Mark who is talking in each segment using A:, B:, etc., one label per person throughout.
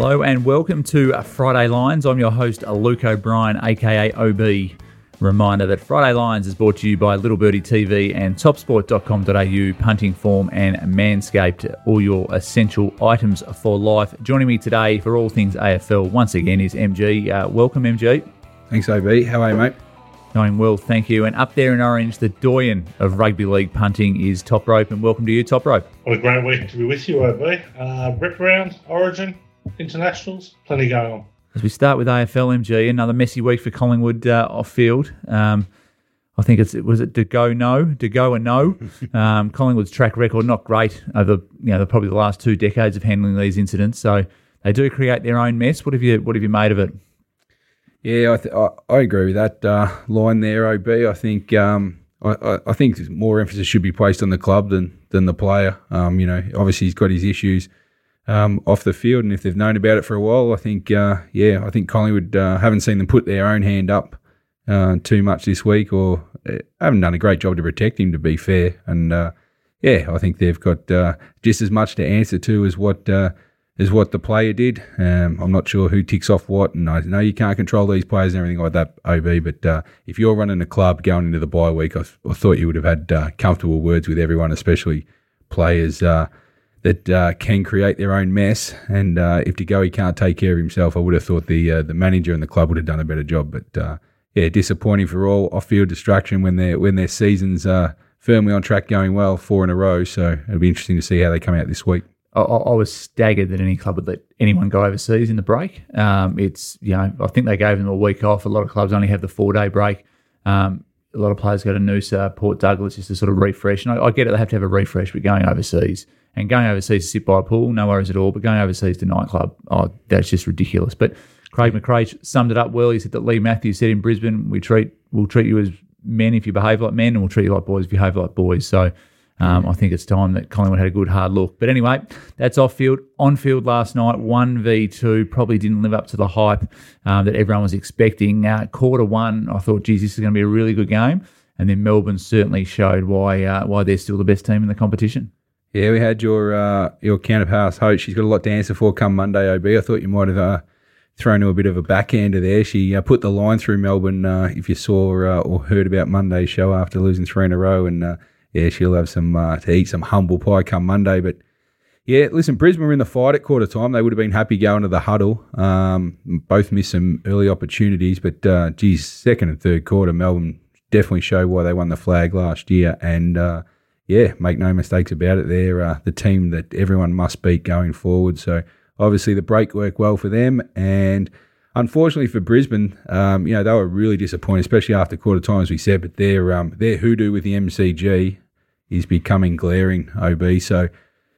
A: Hello and welcome to Friday Lines. I'm your host, Luke O'Brien, aka OB. Reminder that Friday Lines is brought to you by Little Birdie TV and topsport.com.au, punting form, and Manscaped, all your essential items for life. Joining me today for all things AFL once again is MG. Uh, welcome, MG.
B: Thanks, OB. How are you, mate?
A: Going well, thank you. And up there in orange, the doyen of rugby league punting is Top Rope, and welcome to you, Top Rope.
C: What a great week to be with you, OB. Uh, rip round, Origin, internationals, plenty going on.
A: As we start with AFL MG, another messy week for Collingwood uh, off field. Um, I think it's it was it to go no, to go and no. Um, Collingwood's track record not great over you know probably the last two decades of handling these incidents. So they do create their own mess. What have you what have you made of it?
B: Yeah, I, th- I, I agree with that uh, line there, OB. I think um, I, I, think more emphasis should be placed on the club than than the player. Um, you know, obviously he's got his issues um, off the field, and if they've known about it for a while, I think uh, yeah, I think Collingwood uh, haven't seen them put their own hand up uh, too much this week, or uh, haven't done a great job to protect him. To be fair, and uh, yeah, I think they've got uh, just as much to answer to as what is what the player did. Um, I'm not sure who ticks off what, and I know you can't control these players and everything like that, OB. But uh, if you're running a club going into the bye week, I, I thought you would have had uh, comfortable words with everyone, especially players uh, that uh, can create their own mess. And uh, if DeGoey can't take care of himself, I would have thought the uh, the manager and the club would have done a better job. But yeah, disappointing for all off-field distraction when their when their seasons are firmly on track, going well, four in a row. So it'll be interesting to see how they come out this week.
A: I, I, was staggered that any club would let anyone go overseas in the break. Um, it's you know I think they gave them a week off. A lot of clubs only have the four day break. Um, a lot of players go to Noosa, Port Douglas just to sort of refresh. And I, I, get it; they have to have a refresh, but going overseas and going overseas to sit by a pool, no worries at all. But going overseas to nightclub, oh, that's just ridiculous. But Craig McRae summed it up well. He said that Leigh Matthews said in Brisbane, "We treat we'll treat you as men if you behave like men, and we'll treat you like boys if you behave like boys." So um, I think it's time that Collingwood had a good hard look. But anyway, that's off field. On field last night, 1v2 probably didn't live up to the hype um, that everyone was expecting. Uh, quarter one, I thought, geez, this is going to be a really good game. And then Melbourne certainly showed why uh, why they're still the best team in the competition.
B: Yeah, we had your uh, your counterpart host. She's got a lot to answer for come Monday, OB. I thought you might have uh, thrown her a bit of a backhander there. She uh, put the line through Melbourne, uh, if you saw uh, or heard about Monday's show after losing three in a row. And uh, yeah, she'll have some uh, to eat some humble pie come Monday. But yeah, listen, Brisbane were in the fight at quarter time. They would have been happy going to the huddle. Um, both missed some early opportunities, but uh, geez, second and third quarter, Melbourne definitely showed why they won the flag last year. And uh, yeah, make no mistakes about it. They're uh, the team that everyone must beat going forward. So obviously the break worked well for them and. Unfortunately for Brisbane, um, you know they were really disappointed, especially after quarter time, as we said. But their um, their hoodoo with the MCG is becoming glaring. Ob, so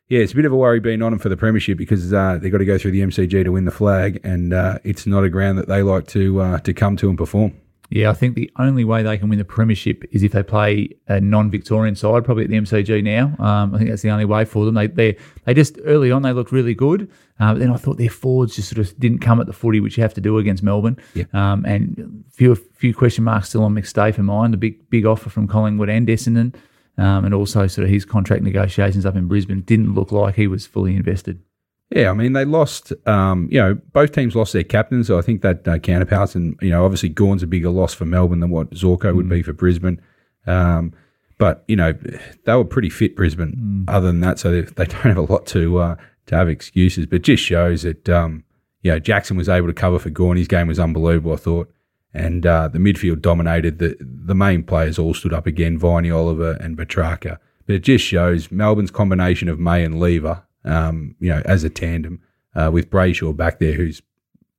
B: yeah, it's a bit of a worry being on them for the premiership because uh, they've got to go through the MCG to win the flag, and uh, it's not a ground that they like to uh, to come to and perform.
A: Yeah, I think the only way they can win the premiership is if they play a non-Victorian side, probably at the MCG now. Um, I think that's the only way for them. They they they just early on they looked really good, uh, but then I thought their forwards just sort of didn't come at the footy, which you have to do against Melbourne.
B: Yeah.
A: Um, and few few question marks still on McStay for mine. The big big offer from Collingwood and Essendon, um, and also sort of his contract negotiations up in Brisbane didn't look like he was fully invested.
B: Yeah, I mean they lost. Um, you know, both teams lost their captains. So I think that uh, counterparts, and you know, obviously Gawn's a bigger loss for Melbourne than what Zorko would mm. be for Brisbane. Um, but you know, they were pretty fit Brisbane. Mm. Other than that, so they, they, don't have a lot to uh, to have excuses. But just shows that um, you know Jackson was able to cover for Gawn. His game was unbelievable. I thought. And uh, the midfield dominated. The the main players all stood up again: Viney, Oliver, and Petrarca. But it just shows Melbourne's combination of May and Lever um, you know, as a tandem uh, with Brayshaw back there, who's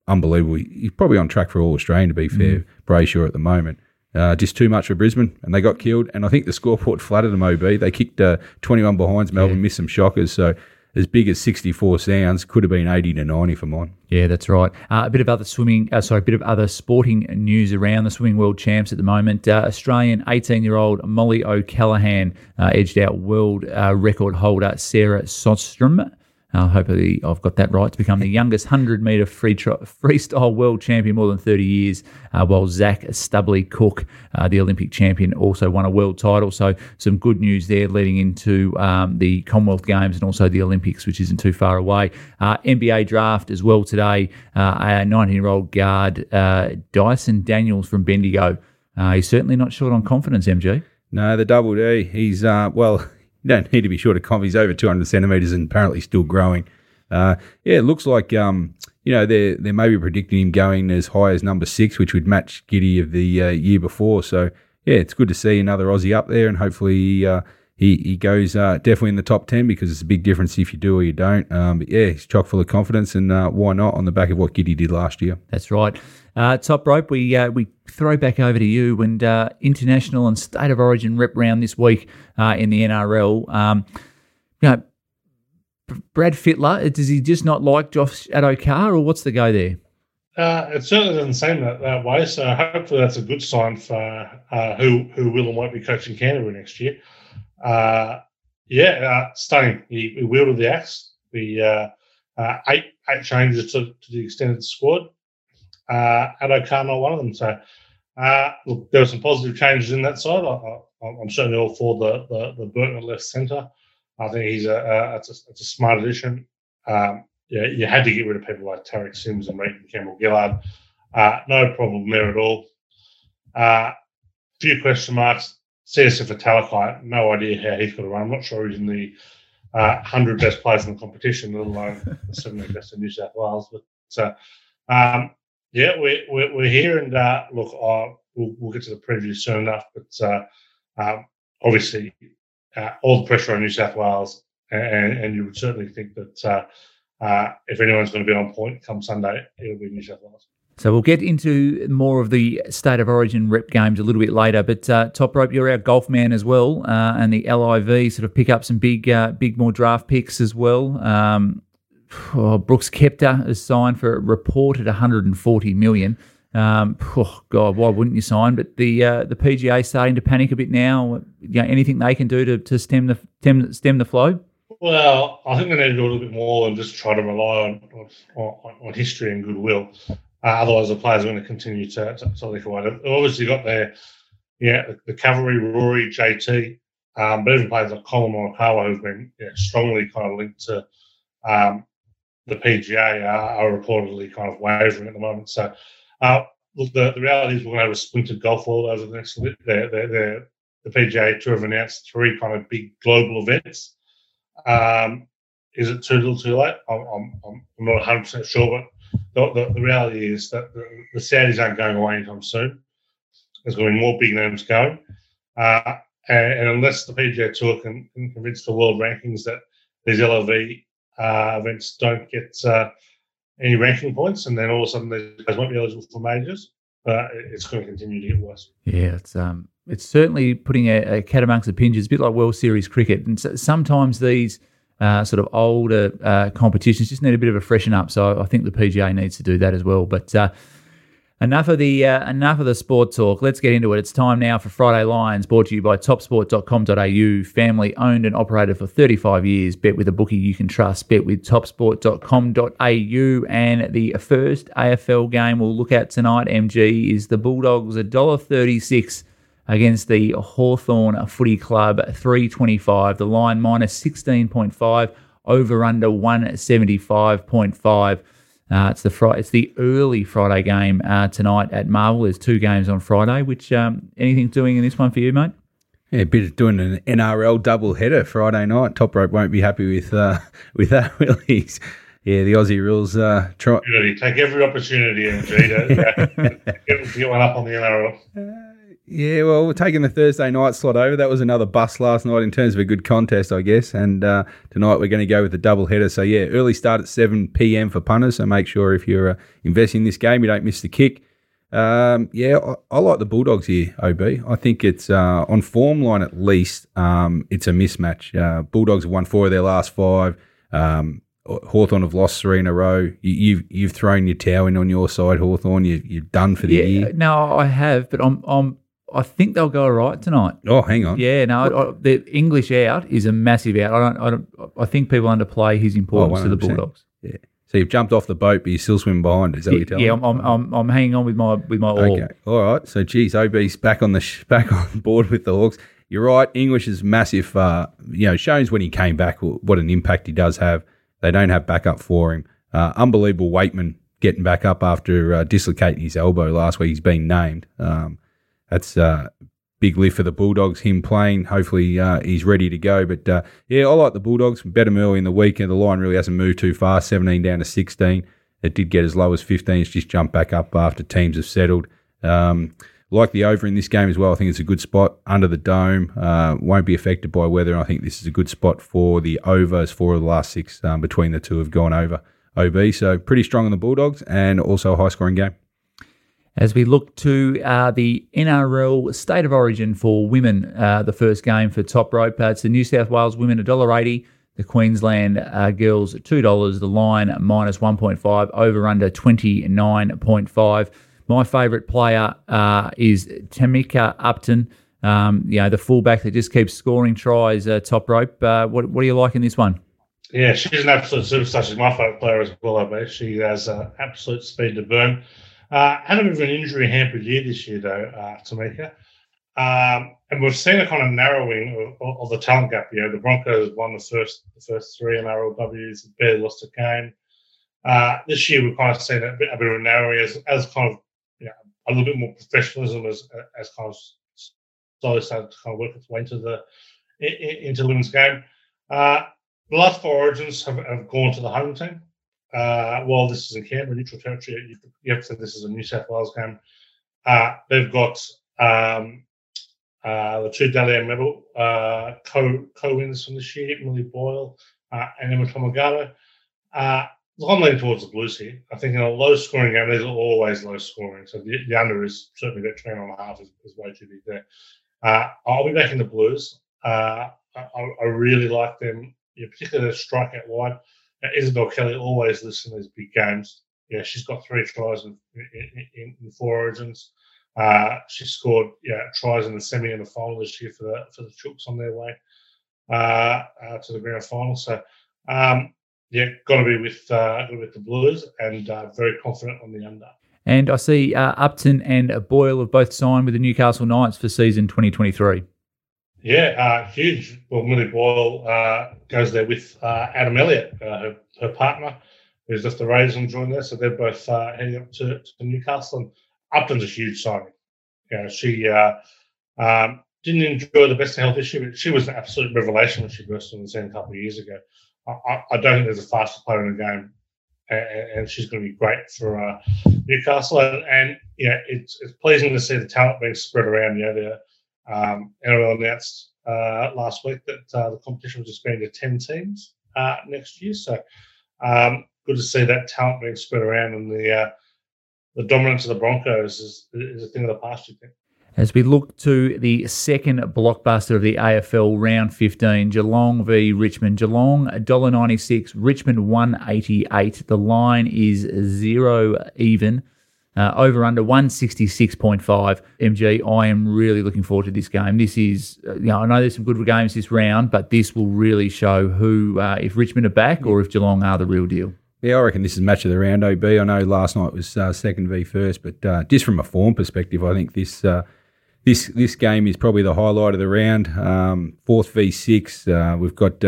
B: unbelievable. He's probably on track for all Australian, to be fair, mm. Brayshaw at the moment. Uh, just too much for Brisbane, and they got killed. And I think the scoreboard flattered them. Ob they kicked uh, 21 behinds. Melbourne yeah. missed some shockers. So as big as 64 sounds, could have been 80 to 90 for mine.
A: Yeah, that's right. Uh, a bit of other swimming, uh, sorry, a bit of other sporting news around the swimming world champs at the moment. Uh, Australian 18 year old Mollie O'Callaghan uh, edged out world uh, record holder Sarah Sjöström. Uh, hopefully, I've got that right to become the youngest 100 metre free tri- freestyle world champion more than 30 years, uh, while Zac Stubblety-Cook, uh, the Olympic champion, also won a world title. So, some good news there leading into um, the Commonwealth Games and also the Olympics, which isn't too far away. Uh, NBA draft as well today. Uh, a 19 year old guard, uh, Dyson Daniels from Bendigo. he's certainly not short on confidence, MG.
B: No, the double D. He's, well, you don't need to be short of. He's over 200 centimetres and apparently still growing. Uh, yeah, it looks like um, you know they're they may be predicting him going as high as number six, which would match Giddey of the uh, year before. So yeah, it's good to see another Aussie up there, and hopefully uh, he he goes uh, definitely in the top ten because it's a big difference if you do or you don't. Um, but yeah, he's chock full of confidence, and uh, why not on the back of what Giddey did last year?
A: That's right. Uh, top rope, we uh, we throw back over to you and uh, international and state of origin rep round this week uh, in the NRL. Um, you know, Brad Fittler, does he just not like Josh Addo-Carr, or what's the go there?
C: Uh, it certainly doesn't seem that, that way. So hopefully that's a good sign for uh, who who will and won't be coaching Canterbury next year. yeah, stunning. He, he, wielded the axe. The eight eight changes to, to the extended squad uh, Addo-Carr not one of them. So uh, look, there were some positive changes in that side. I, am certainly all for the the, the Burton at left centre. I think he's a, a, it's a, it's a smart addition. Um, yeah, you had to get rid of people like Tariq Sims and Reagan Campbell-Gillard. Uh, no problem there at all. Uh, few question marks. Siosifa Talakai, no idea how he's going to run. I'm not sure he's in the uh, 100 best players in the competition, let alone the 70 best in New South Wales. But uh, um, yeah, we're, we're, we're here, and uh, look, we'll, we'll, get to the preview soon enough. But uh, um, obviously, uh, all the pressure on New South Wales, and, and you would certainly think that uh, uh, if anyone's going to be on point come Sunday, it'll be New South Wales.
A: So we'll get into more of the state of origin rep games a little bit later. But uh, top rope, you're our golf man as well, uh, and the LIV sort of pick up some big, uh, big more draft picks as well. Um, oh, Brooks Koepka is signed for a reported 140 million. Um, oh God, why wouldn't you sign? But the uh, the PGA starting to panic a bit now. You know, anything they can do to, to stem the stem, stem the flow?
C: Well, I think they need to do a little bit more than just try to rely on on, on history and goodwill. Uh, otherwise, the players are going to continue to, to, to leak away. They've obviously got their yeah the cavalry, Rory, JT, um, but even players like Collin Morikawa who've been yeah, strongly kind of linked to um, the PGA are, are, reportedly kind of wavering at the moment. So, uh, look, the, the reality is we're going to have a splintered golf world over the next. They're, they're, they're, the PGA Tour have announced three kind of big global events. Um, is it too little, too late? I'm, I'm, I'm not 100 percent sure, but the, the, the, reality is that the, the Saudis aren't going away anytime soon. There's going to be more big names going, uh, and, and, unless the PGA Tour can, can convince the world rankings that these LIV uh, events don't get uh, any ranking points, and then all of a sudden they guys won't be eligible for majors. But it's going to continue to get worse.
A: Yeah, it's um, it's certainly putting a, a cat amongst the pinches, a bit like World Series cricket. And so, sometimes these uh, sort of older uh, competitions just need a bit of a freshen up. So I think the PGA needs to do that as well. But uh, Enough of the uh, enough of the sport talk. Let's get into it. It's time now for Friday Lines, brought to you by Topsport.com.au. Family owned and operated for 35 years. Bet with a bookie you can trust. Bet with Topsport.com.au. And the first AFL game we'll look at tonight, MG, is the Bulldogs $1.36 against the Hawthorn Footy Club 325. The line minus 16.5 over under 175.5. Uh, it's the fr- it's the early Friday game uh, tonight at Marvel. There's two games on Friday. Which um, anything doing in this one for you, mate?
B: Yeah, a bit of doing an NRL double header Friday night. Top rope won't be happy with uh, with that, will he? Yeah, the Aussie rules. Uh,
C: try. Take every opportunity, MG, to get, get one up on the NRL.
B: Yeah, well, we're taking the Thursday night slot over. That was another bust last night in terms of a good contest, I guess. And uh, tonight we're going to go with the double header. So, yeah, early start at 7 p.m. for punters. So make sure if you're uh, investing in this game, you don't miss the kick. Um, yeah, I, I, like the Bulldogs here, OB. I think it's uh, on form line at least, um, it's a mismatch. Uh, Bulldogs have won four of their last five. Um, Hawthorn have lost three in a row. You, have you've thrown your towel in on your side, Hawthorn. You, you're done for the
A: yeah,
B: year.
A: No, I have, but I'm I'm I think they'll go all right tonight.
B: Oh, hang on.
A: Yeah, no, I, I, the English out is a massive out. I don't, I don't, I think people underplay his importance to the Bulldogs.
B: Yeah. So you've jumped off the boat, but you're still swim behind. Is that what you're telling
A: Yeah,
B: me?
A: I'm, I'm, I'm, I'm hanging on with my with my all.
B: Okay. All right. So, geez, OB's back on the sh- back on board with the Hawks. You're right. English is massive. Uh, you know, shows when he came back what an impact he does have. They don't have backup for him. Uh, unbelievable Weightman getting back up after uh, dislocating his elbow last week. He's been named. Um, that's uh, big lift for the Bulldogs. Him playing. Hopefully, uh, he's ready to go. But uh, yeah, I like the Bulldogs. Bet them early in the week, and the line really hasn't moved too far. 17 down to 16. It did get as low as 15. It's just jumped back up after teams have settled. Um, like the over in this game as well. I think it's a good spot under the dome. Uh, won't be affected by weather. I think this is a good spot for the overs. Four of the last six um, between the two have gone over OB. So pretty strong on the Bulldogs and also a high scoring game.
A: As we look to uh, the NRL State of Origin for women, uh, the first game for top rope, uh, it's the New South Wales women $1.80, the Queensland uh, girls $2, the line minus 1.5, over under 29.5. My favourite player uh, is Tamika Upton, um, you know, the fullback that just keeps scoring tries uh, top rope. What, what do you like in this one?
C: Yeah, she's an absolute superstar. She's my favourite player as well, I bet. She has absolute speed to burn. Uh, had a bit of an injury hampered year this year, though, uh, Tamika. Um, and we've seen a kind of narrowing of, of the talent gap. You know, the Broncos won the first the first three NRLWs, barely lost a game. Uh, this year, we've kind of seen a bit, a bit of a narrowing as, as kind of you know, a little bit more professionalism as as kind of slowly started to kind of work its way into the into women's game. Uh, the last four origins have, have gone to the home team. Uh, while this is in Canberra, neutral territory, you, have to say this is a New South Wales game. Uh, they've got um, uh, the two Dally M medal uh, co co wins from this year, Millie Boyle uh, and Emma Tonegato. Uh, I'm leaning towards the Blues here. I think in a low scoring game, these are always low scoring. So the, the under is certainly that train on a half is, is way too big there. Uh, I'll be back in the Blues. Uh, I, I really like them, yeah, particularly the strike out wide. Isabelle Kelly always lists in these big games. Yeah, she's got three tries in, in, in, four origins. Uh, she scored yeah tries in the semi and the final this year for the for the Chooks on their way uh, uh, to the grand final. So um, yeah, got to be with uh, with the Blues and uh, very confident on the under.
A: And I see uh, Upton and Boyle have both signed with the Newcastle Knights for season 2023.
C: Yeah, uh, huge. Well, Millie Boyle uh, goes there with uh, Adam Elliott, uh, her, her partner, who's just the Raiders and joined there. So they're both uh, heading up to, to Newcastle. And Upton's a huge signing. You know, she uh, um, didn't enjoy the best of health issue, but she was an absolute revelation when she burst on the scene a couple of years ago. I, I, don't think there's a faster player in the game, and, and she's going to be great for Newcastle. And, and yeah, it's, it's pleasing to see the talent being spread around. You know, the um, NRL announced uh, last week that uh, the competition was expanded to 10 teams uh, next year. So um, good to see that talent being spread around and the uh, the dominance of the Broncos is, is a thing of the past, you think.
A: As we look to the second blockbuster of the AFL round 15, Geelong v Richmond. Geelong $1.96, Richmond 188. The line is zero even. Uh, over under 166.5 MG. I am really looking forward to this game. This is, uh, you know, I know there's some good games this round, but this will really show who, uh, if Richmond are back or if Geelong are the real deal.
B: Yeah, I reckon this is match of the round, OB. I know last night was uh, second v first, but uh, just from a form perspective, I think this uh, this this game is probably the highlight of the round. Um, fourth v six, we've got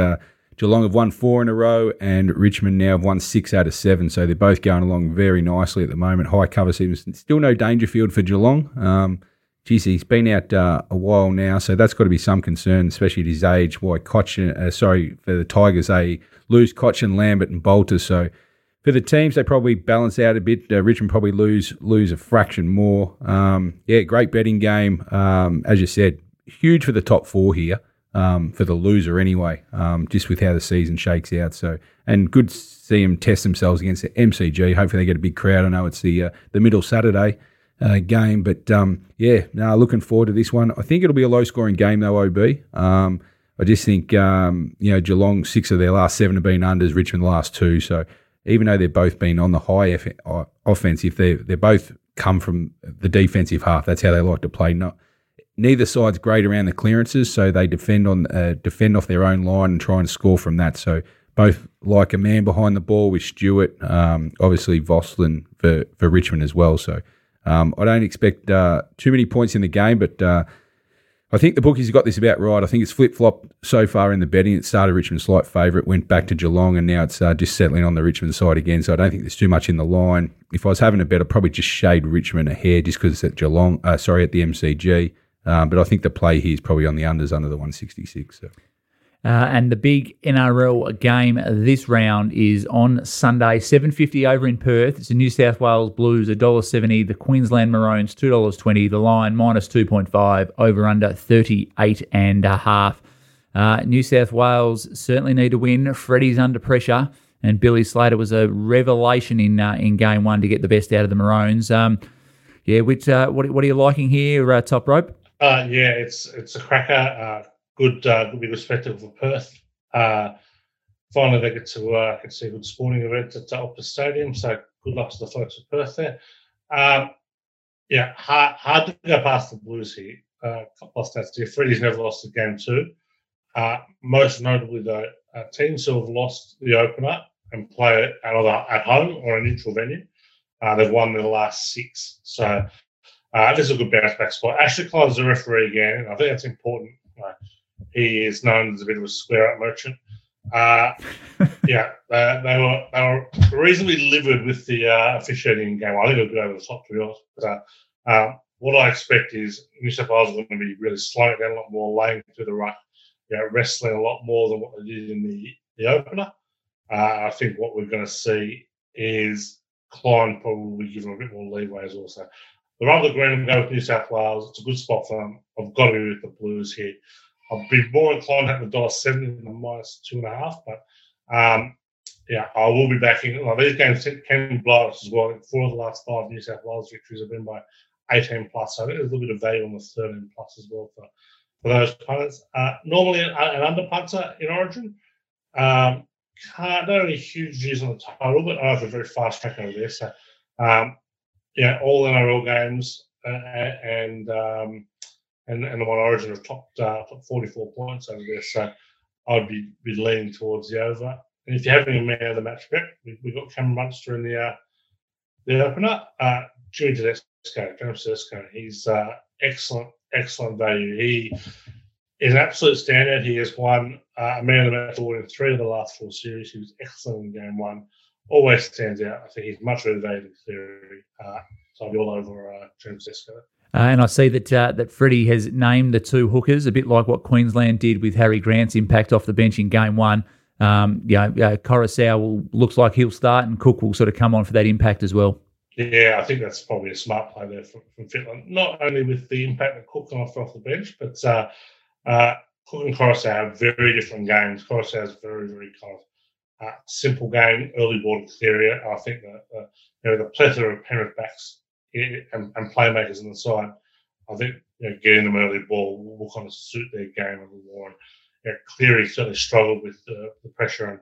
B: Geelong have won four in a row, and Richmond now have won six out of seven. So they're both going along very nicely at the moment. High cover seems still no Dangerfield for Geelong. Um, geez, he's been out uh, a while now, so that's got to be some concern, especially at his age. Why Cotchin, uh, sorry for the Tigers, they lose Cotchin, Lambert, and Balta. So for the teams, they probably balance out a bit. Uh, Richmond probably lose lose a fraction more. Um, yeah, great betting game. Um, as you said, huge for the top four here. Um, for the loser anyway, um, just with how the season shakes out. So, and good to see them test themselves against the MCG. Hopefully, they get a big crowd. I know it's the uh, the middle Saturday uh, game, but um, yeah, now looking forward to this one. I think it'll be a low scoring game though. Ob, um, I just think um, you know Geelong six of their last seven have been unders. Richmond last two. So even though they've both been on the high F- offensive, they they both come from the defensive half. That's how they like to play. Not neither side's great around the clearances, so they defend on uh, defend off their own line and try and score from that. So both like a man behind the ball with Stewart, um, obviously Voslin for for Richmond as well. So um, I don't expect uh, too many points in the game, but uh, I think the bookies got this about right. I think it's flip flop so far in the betting. It started Richmond slight favourite, went back to Geelong, and now it's uh, just settling on the Richmond side again. So I don't think there's too much in the line. If I was having a bet, I'd probably just shade Richmond a hair just because it's at Geelong. Uh, sorry, at the MCG. Um, but I think the play here is probably on the unders under the 166. So.
A: Uh, and the big NRL game this round is on Sunday, 7.50 over in Perth. It's the New South Wales Blues, $1.70. The Queensland Maroons, $2.20. The line, minus 2.5. Over under 38 and a half. Uh, New South Wales certainly need to win. Freddie's under pressure. And Billy Slater was a revelation in uh, in game one to get the best out of the Maroons. Um, yeah, which uh, what, what are you liking here, uh, top rope?
C: Uh, yeah, it's it's a cracker good, uh, good respectable for Perth. Uh, finally, they get to uh, get to see a good sporting event at the Optus Stadium. So good luck to the folks of Perth there. Um, yeah, hard, hard to go past the Blues here. A uh, couple of stats here. Freddie's never lost a game too. Uh, most notably, though, uh, teams who have lost the opener and play either at home or a neutral venue, uh, they've won their last six. So uh, this is a good bounce back spot. Ashley Klein's the referee again. I think that's important. Uh, he is known as a bit of a square up merchant. Uh, yeah, uh, they were they were reasonably livid with the uh, officiating game. I think it'll go over the top to be honest. But uh, um, what I expect is New South Wales are going to be really slowing down a lot more, laying to the right, you know, wrestling a lot more than what they did in the the opener. Uh, I think what we're going to see is Klein probably given a bit more leeway as well. So the rather green and go with New South Wales. It's a good spot for them. I've got to be with the Blues here. I'll be more inclined at the dollar seventy than the minus two and a half, but um, yeah, I will be backing. Well, these games can blow us as well. Four of the last five New South Wales victories have been by 18 plus, so I think there's a little bit of value on the 13 plus as well for, for those punters. Uh, normally, an, an under punter in Origin. Um, can't, not huge views on the total, but I have a very fast track over there. So, um, yeah, all NRL games uh, and um, and, and the one Origin have topped uh, top 44 points over there. So I'd be, be leaning towards the over. And if you're having a man of the match bet, we, have got Cameron Munster in the uh, the opener. Uh, Jimmy Tedesco, Cameron Tedesco, he's uh, excellent, excellent value. He is an absolute standout. He has won uh, a man of the match award in three of the last four series. He was excellent in game one. Always stands out. I think he's much better value in theory. Uh, so I'll be all over uh, James
A: Uh, and I see that uh, that Freddie has named the two hookers, a bit like what Queensland did with Harry Grant's impact off the bench in game one. Um, yeah, uh, Koroisau will, looks like he'll start, and Cook will sort of come on for that impact as well.
C: Yeah, I think that's probably a smart play there from, from Fittler. Not only with the impact that Cook can offer off the bench, but uh, uh, Cook and Koroisau have very different games. Koroisau is very, very kind of uh, simple game, early ball area. I think that uh, you know, the plethora of Penrith backs and, and playmakers on the side, I think you know, getting them early ball will, will, kind of suit their game a little more. And you know, Cleary certainly struggled with the, the pressure and,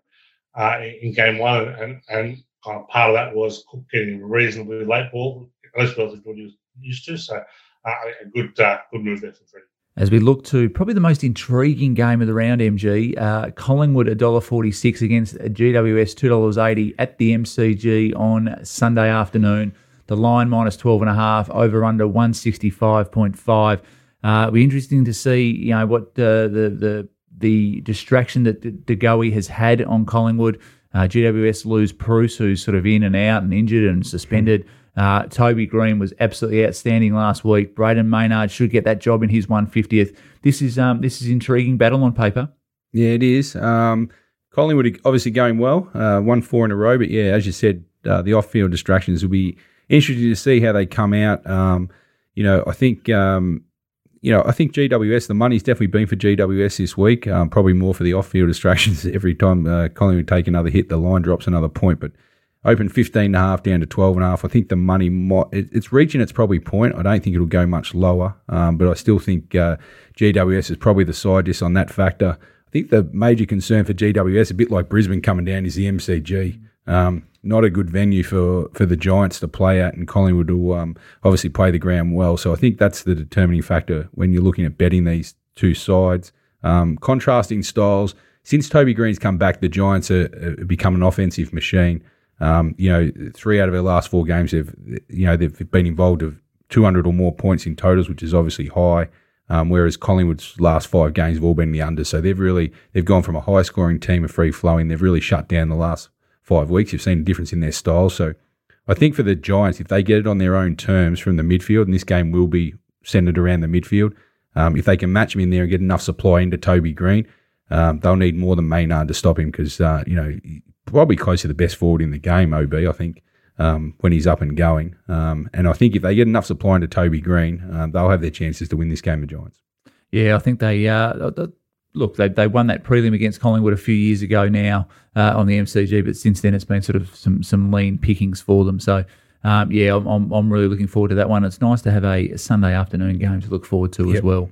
C: uh, in, in, game one, and, and kind of part of that was getting reasonably late ball, at least relative to what he was used to. So uh, a good uh, good move there for Freddie.
A: As we look to probably the most intriguing game of the round, MG, uh, Collingwood $1.46 against GWS $2.80 at the MCG on Sunday afternoon. The line minus 12.5, over under 165.5. Uh, it'll be interesting to see, you know, what uh, the the the distraction that De has had on Collingwood. Uh, GWS lose Preuss, who's sort of in and out and injured and suspended. Uh, Toby Greene was absolutely outstanding last week. Brayden Maynard should get that job in his 150th. This is um, this is intriguing battle on paper.
B: Yeah, it is. Um, Collingwood obviously going well, uh, one four in a row. But yeah, as you said, uh, the off-field distractions will be interesting to see how they come out. Um, you know, I think um, you know, I think GWS the money's definitely been for GWS this week. Um, probably more for the off-field distractions. Every time uh, Collingwood take another hit, the line drops another point. But open 15 and a half down to 12 and a half. I think the money might, it, it's reaching its probably point. I don't think it'll go much lower, um, but I still think uh, GWS is probably the side just on that factor. I think the major concern for GWS, a bit like Brisbane coming down, is the MCG. Um, not a good venue for, for the Giants to play at, and Collingwood will um, obviously play the ground well. So I think that's the determining factor when you're looking at betting these two sides. Um, contrasting styles. Since Toby Greene's come back, the Giants have become an offensive machine. Um, you know, three out of their last four games, they've you know they've been involved of 200 or more points in totals, which is obviously high. Um, whereas Collingwood's last five games have all been the under, so they've really they've gone from a high scoring team of free flowing. They've really shut down the last five weeks. You've seen a difference in their style. So I think for the Giants, if they get it on their own terms from the midfield, and this game will be centered around the midfield, um, if they can match him in there and get enough supply into Toby Greene, um, they'll need more than Maynard to stop him because uh, you know probably close to the best forward in the game. Ob, I think, um, when he's up and going, um, and I think if they get enough supply into Toby Greene, uh, they'll have their chances to win this game. of Giants.
A: Yeah, I think they uh, look they they won that prelim against Collingwood a few years ago now uh, on the MCG, but since then it's been sort of some some lean pickings for them. So. Um, yeah, I'm, I'm really looking forward to that one. It's nice to have a Sunday afternoon game to look forward to yep. as well.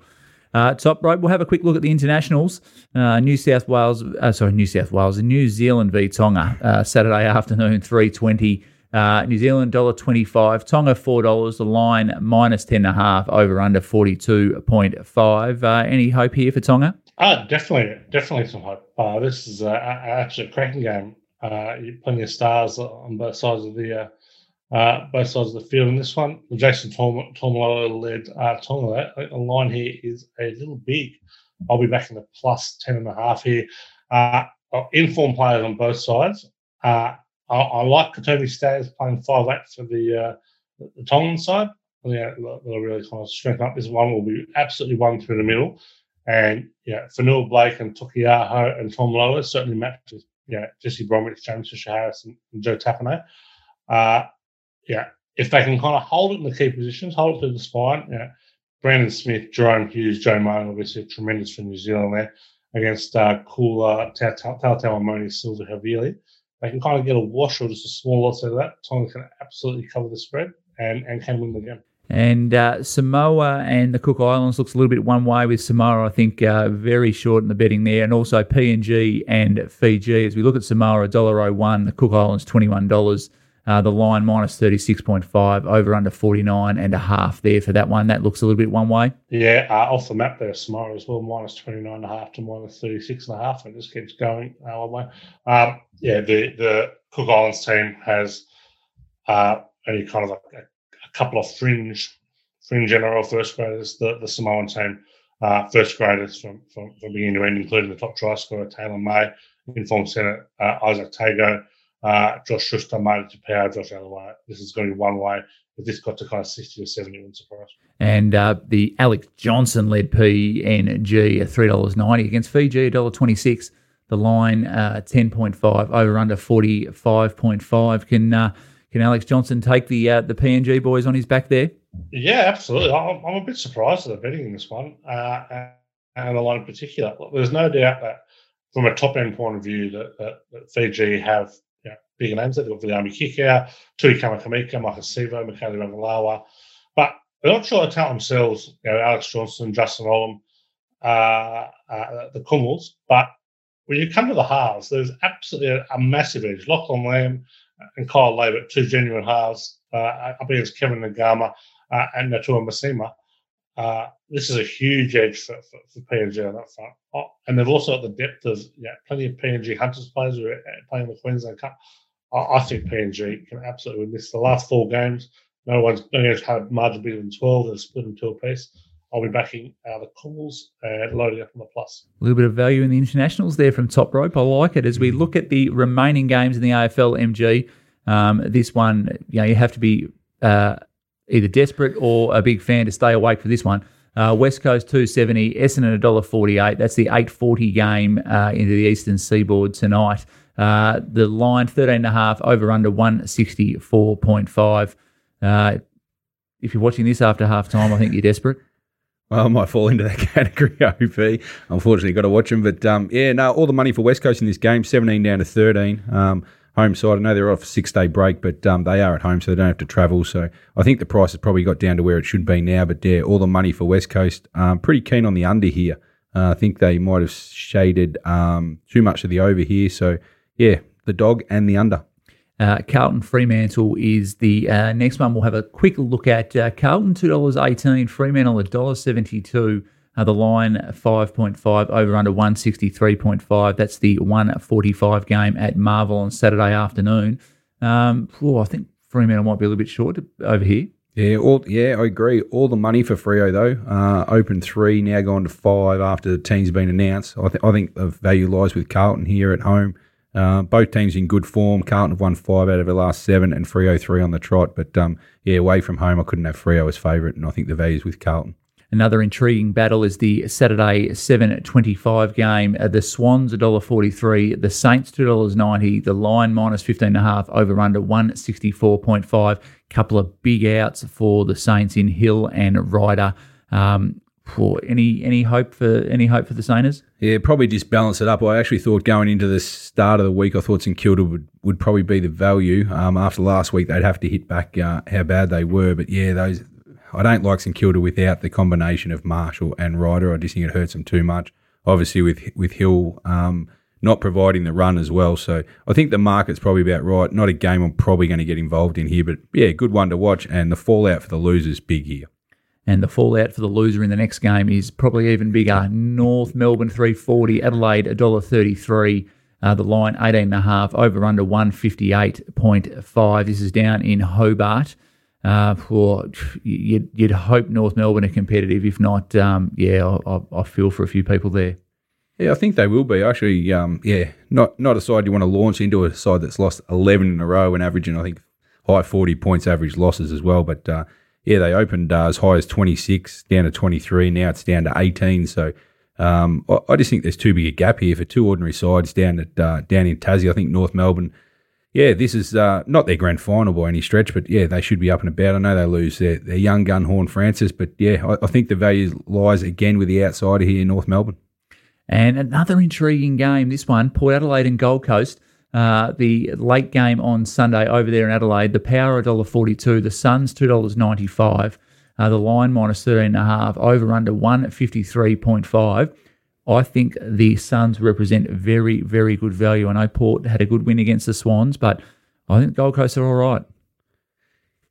A: Uh, top right, we'll have a quick look at the internationals. Uh, New South Wales, uh, sorry, New South Wales, New Zealand v Tonga, uh, Saturday afternoon, three twenty. Uh, New Zealand dollar twenty five, Tonga four dollars. The line minus ten and a half, over under forty two point five. Uh, any hope here for Tonga?
C: Uh, definitely, definitely some hope. this is a, actually a cracking game. plenty of stars on both sides of the uh, both sides of the field in this one. Jason Taumalolo led uh, Tonga. The line here is a little big. I'll be back in the plus 10 and a half here. Uh, informed players on both sides. Uh, I, I, like Kotoni Staggs playing 5 8 for the, uh, the Tongan side. Yeah, they'll really kind of strengthen up. This one will be absolutely one through the middle. And yeah, Fonua Blake and Taukei'aho and Tom Lower certainly matches yeah, Jesse Bromwich, James Fisher Harris, and, Joe Tapine. Uh, yeah, if they can kind of hold it in the key positions, hold it to the spine, yeah. Brandon Smith, Jahrome Hughes, Joe Martin, obviously tremendous for New Zealand there against uh, Koula, Tautau Siliva Havili. They can kind of get a wash or just a small loss out of that. Tonga can absolutely cover the spread and, and can win the game.
A: And uh, Samoa and the Cook Islands looks a little bit one way with Samoa. I think uh, very short in the betting there, and also PNG and Fiji. As we look at Samoa, a dollar oh one, the Cook Islands twenty one dollars. Uh, the line minus 36.5, over under 49 and a half there for that one. That looks a little bit one way.
C: Yeah, uh, off the map there, tomorrow as well, minus 29 and a half to minus 36 and a half. And it just keeps going uh, one way. Um, yeah, the, the Cook Islands team has uh, only kind of a, a couple of fringe fringe NRL first graders. The, the Samoan team, uh, first graders from, from, from beginning to end, including the top try scorer, Taylor May, informed centre, uh, Izack Tago, uh, Josh Schuster made it to power Josh Aloiai. This is going to be one way. If this got to kind of 60 or 70, it wouldn't surprise
A: And uh, the Alex Johnson led PNG at $3.90 against Fiji, $1.26. The line uh, 10.5, over under 45.5. Can uh, can Alex Johnson take the uh, the PNG boys on his back there?
C: Yeah, absolutely. I'm, I'm a bit surprised at the betting in this one, uh, and the line in particular. There's no doubt that from a top end point of view that, that, that Fiji have big names. They've got Viliami Kikau, Tui Kamikamica, Maika Sivo, Mikaele Ravalawa. But they're not sure tell themselves, you know, Alex Johnson, Justin Olam, uh, uh, the Kumuls. But when you come to the halves, there's absolutely a, a massive edge. Lachlan Lamb and Kyle Laybutt, two genuine halves, uh, up against Kevin Naiqama uh, and Natua Masima. Uh, this is a huge edge for, for, for PNG on that front. Oh, and they've also got the depth of yeah, plenty of PNG Hunters players who are playing the Queensland Cup. I, think PNG can absolutely win this. The last four games, no one's no one's had margin bigger than 12. They've split them to a piece. I'll be backing uh, the calls and loading up on the plus.
A: A little bit of value in the internationals there from Top Rope. I like it. As we look at the remaining games in the AFL MG, um, this one, you know, you have to be uh, either desperate or a big fan to stay awake for this one. Uh, West Coast 270, Essendon $1.48. That's the 840 game uh, into the Eastern Seaboard tonight. Uh, the line 13.5 over under 164.5. Uh, if you're watching this after half time, I think you're desperate.
B: Well, I might fall into that category, OP. Unfortunately, got to watch them. But um, yeah, no, all the money for West Coast in this game, 17 down to 13. Um, home side. I know they're off a six day break, but um, they are at home, so they don't have to travel. So I think the price has probably got down to where it should be now. But yeah, all the money for West Coast. Um, pretty keen on the under here. Uh, I think they might have shaded um, too much of the over here. So yeah, the dog and the under.
A: Uh, Carlton Fremantle is the uh, next one. We'll have a quick look at uh, Carlton two dollars eighteen, Fremantle a dollar seventy two. Uh, the line 5.5 over under 163.5. That's the 145 game at Marvel on Saturday afternoon. Um, oh, I think Fremantle might be a little bit short over here.
B: Yeah, all yeah, I agree. All the money for Freo though. Uh, open three, now gone to five after the team's been announced. I, th- I think the value lies with Carlton here at home. Uh, both teams in good form. Carlton have won five out of the last seven, and Freo three on the trot. But um, yeah, away from home, I couldn't have Freo as favourite, and I think the value's with Carlton.
A: Another intriguing battle is the Saturday 7.25 game. Uh, the Swans $1.43, the Saints $2.90, the line minus 15.5, over under 164.5. Couple of big outs for the Saints in Hill and Ryder. Um, for any any hope for any hope for the Saints?
B: Yeah, probably just balance it up. I actually thought going into the start of the week, I thought St Kilda would, would probably be the value. Um, after last week, they'd have to hit back uh, how bad they were. But yeah, those I don't like St Kilda without the combination of Marshall and Ryder. I just think it hurts them too much. Obviously, with with Hill um, not providing the run as well, so I think the market's probably about right. Not a game I'm probably going to get involved in here, but yeah, good one to watch. And the fallout for the losers big here.
A: And the fallout for the loser in the next game is probably even bigger. North Melbourne 340, Adelaide $1.33. Uh, the line 18.5, over under 158.5. This is down in Hobart uh, for you'd, you'd, hope North Melbourne are competitive. If not, um, yeah, I, I, feel for a few people there.
B: Yeah, I think they will be actually. Um, yeah, not not a side you want to launch into a side that's lost eleven in a row and averaging I think high forty points average losses as well. But uh, yeah, they opened uh, as high as twenty six, down to twenty three. Now it's down to eighteen. So um, I, I, just think there's too big a gap here for two ordinary sides down at uh, down in Tassie. I think North Melbourne yeah, this is uh, not their grand final by any stretch, but yeah, they should be up and about. I know they lose their, their young gun Horne-Francis, but yeah, I, I, think the value lies again with the outsider here in North Melbourne.
A: And another intriguing game, this one, Port Adelaide and Gold Coast. Uh, the late game on Sunday over there in Adelaide, the power $1.42, the Suns $2.95, uh, the line minus 13.5, over under 153.5. I think the Suns represent very, very good value. I know Port had a good win against the Swans, but I think Gold Coast are all right.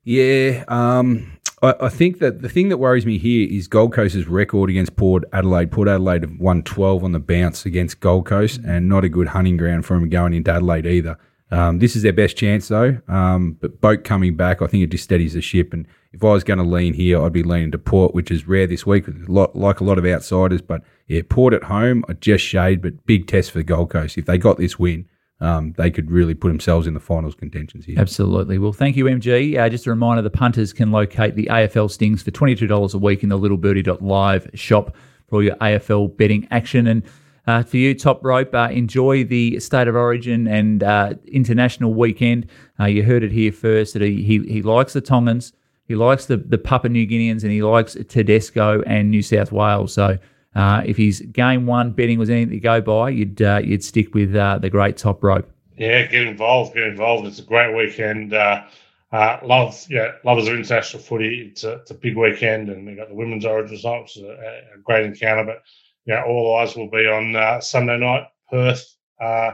B: Yeah, um, I, I, think that the thing that worries me here is Gold Coast's record against Port Adelaide. Port Adelaide have won 12 on the bounce against Gold Coast, and not a good hunting ground for them going into Adelaide either. Um, this is their best chance, though. Um, but Boak coming back, I think it just steadies the ship. And if I was going to lean here, I'd be leaning to Port, which is rare this week, like a lot of outsiders. But yeah, Port at home, I just shade, but big test for the Gold Coast. If they got this win, um, they could really put themselves in the finals contentions here.
A: Absolutely. Well, thank you, MG. Uh, just a reminder the punters can locate the AFL Stings for $22 a week in the littlebirdie.live shop for all your AFL betting action. And uh, for you, top rope, uh, enjoy the State of Origin and uh, international weekend. Uh, you heard it here first that he, he, he likes the Tongans, he likes the, the Papua New Guineans, and he likes Tedesco and New South Wales. So uh, if his game one betting was anything to go by, you'd uh, you'd stick with the great top rope.
C: Yeah, get involved, get involved. It's a great weekend. love, yeah, lovers of international footy. It's a, it's a big weekend, and we got the women's Origin results, a, a great encounter. But yeah, all eyes will be on uh, Sunday night, Perth. Uh,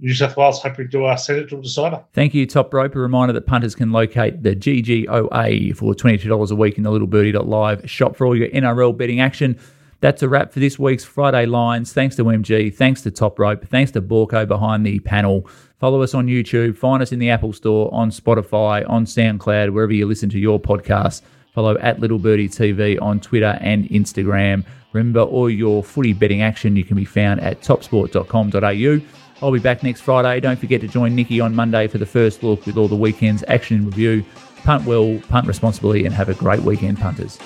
C: New South Wales happy to uh, send it to decider.
A: Thank you, Top Rope. A reminder that punters can locate the GGOA for $22 a week in the littlebirdie.live shop for all your NRL betting action. That's a wrap for this week's Friday Lines. Thanks to MG, thanks to Top Rope, thanks to Borco behind the panel. Follow us on YouTube, find us in the Apple Store, on Spotify, on SoundCloud, wherever you listen to your podcasts. Follow at Little Birdie TV on Twitter and Instagram. Remember, all your footy betting action you can be found at topsport.com.au. I'll be back next Friday. Don't forget to join Nikki on Monday for the first look with all the weekend's action in review. Punt well, punt responsibly, and have a great weekend, punters.